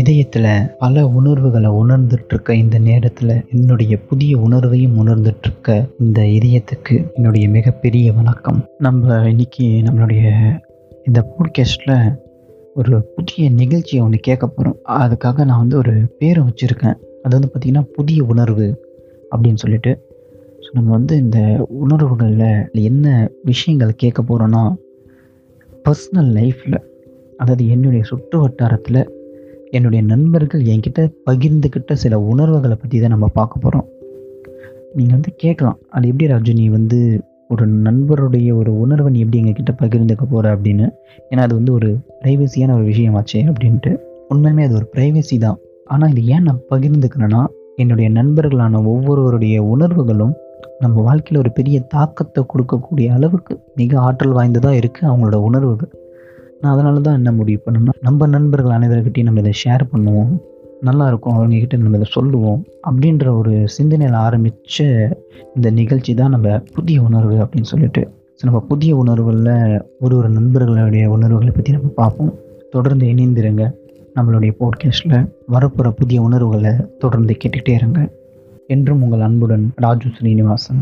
இதயத்தில் பல உணர்வுகளை உணர்ந்துட்டு இருக்க இந்த நேரத்தில் என்னுடைய புதிய உணர்வையும் உணர்ந்துட்டு இருக்க இந்த இதயத்துக்கு என்னுடைய மிகப்பெரிய வணக்கம். நம்ம இன்னைக்கு நம்மளுடைய இந்த போட்காஸ்டில் ஒரு புதிய நிகழ்ச்சியை ஒன்று கேட்க போகிறோம் அதுக்காக நான் வந்து ஒரு பேரை வச்சுருக்கேன். அது வந்து பார்த்திங்கன்னா புதிய உணர்வு அப்படின்னு சொல்லிட்டு. ஸோ நம்ம வந்து இந்த உணர்வுகளில் என்ன விஷயங்கள் கேட்க போகிறோன்னா பர்சனல் லைஃப்பில் அதாவது என்னுடைய சுற்று வட்டாரத்தில் என்னுடைய நண்பர்கள் என்கிட்ட பகிர்ந்துக்கிட்ட சில உணர்வுகளை பற்றி தான் நம்ம பார்க்க போகிறோம் நீங்கள் வந்து கேட்கலாம் அது எப்படி ராஜு நீ வந்து ஒரு நண்பருடைய ஒரு உணர்வை நீ எப்படி எங்ககிட்ட பகிர்ந்துக்க போகிற அப்படின்னு? ஏன்னா அது வந்து ஒரு ப்ரைவசியான ஒரு விஷயமாச்சே அப்படின்ட்டு. உண்மையுமே அது ஒரு ப்ரைவசி தான். ஆனால் இது ஏன் நான் பகிர்ந்துக்கிறேன்னா என்னுடைய நண்பர்களான ஒவ்வொருவருடைய உணர்வுகளும் நம்ம வாழ்க்கையில் ஒரு பெரிய தாக்கத்தை கொடுக்கக்கூடிய அளவுக்கு மிக ஆற்றல் வாய்ந்ததாக இருக்குது அவங்களோட உணர்வுகள். நான் அதனால தான் என்ன முடிவு பண்ணேன்னா நம்ம நண்பர்கள் அனைவர்கிட்டையும் நம்ம இதை ஷேர் பண்ணுவோம். நல்லா இருக்கும் அவங்கக்கிட்ட நம்ம இதை சொல்லுவோம் அப்படின்ற ஒரு சிந்தனையில் ஆரம்பித்த இந்த நிகழ்ச்சி தான் நம்ம புதிய உணர்வு அப்படின்னு சொல்லிட்டு ஸோ நம்ம புதிய உணர்வுகளில் ஒரு ஒரு நண்பர்களுடைய உணர்வுகளை பற்றி நம்ம பார்ப்போம். தொடர்ந்து இணைந்திருங்க. நம்மளுடைய போட்காஸ்ட்டில் வரப்போகிற புதிய உணர்வுகளை தொடர்ந்து கேட்டுகிட்டே இருங்க. என்றும் உங்கள் அன்புடன் ராஜு ஸ்ரீனிவாசன்.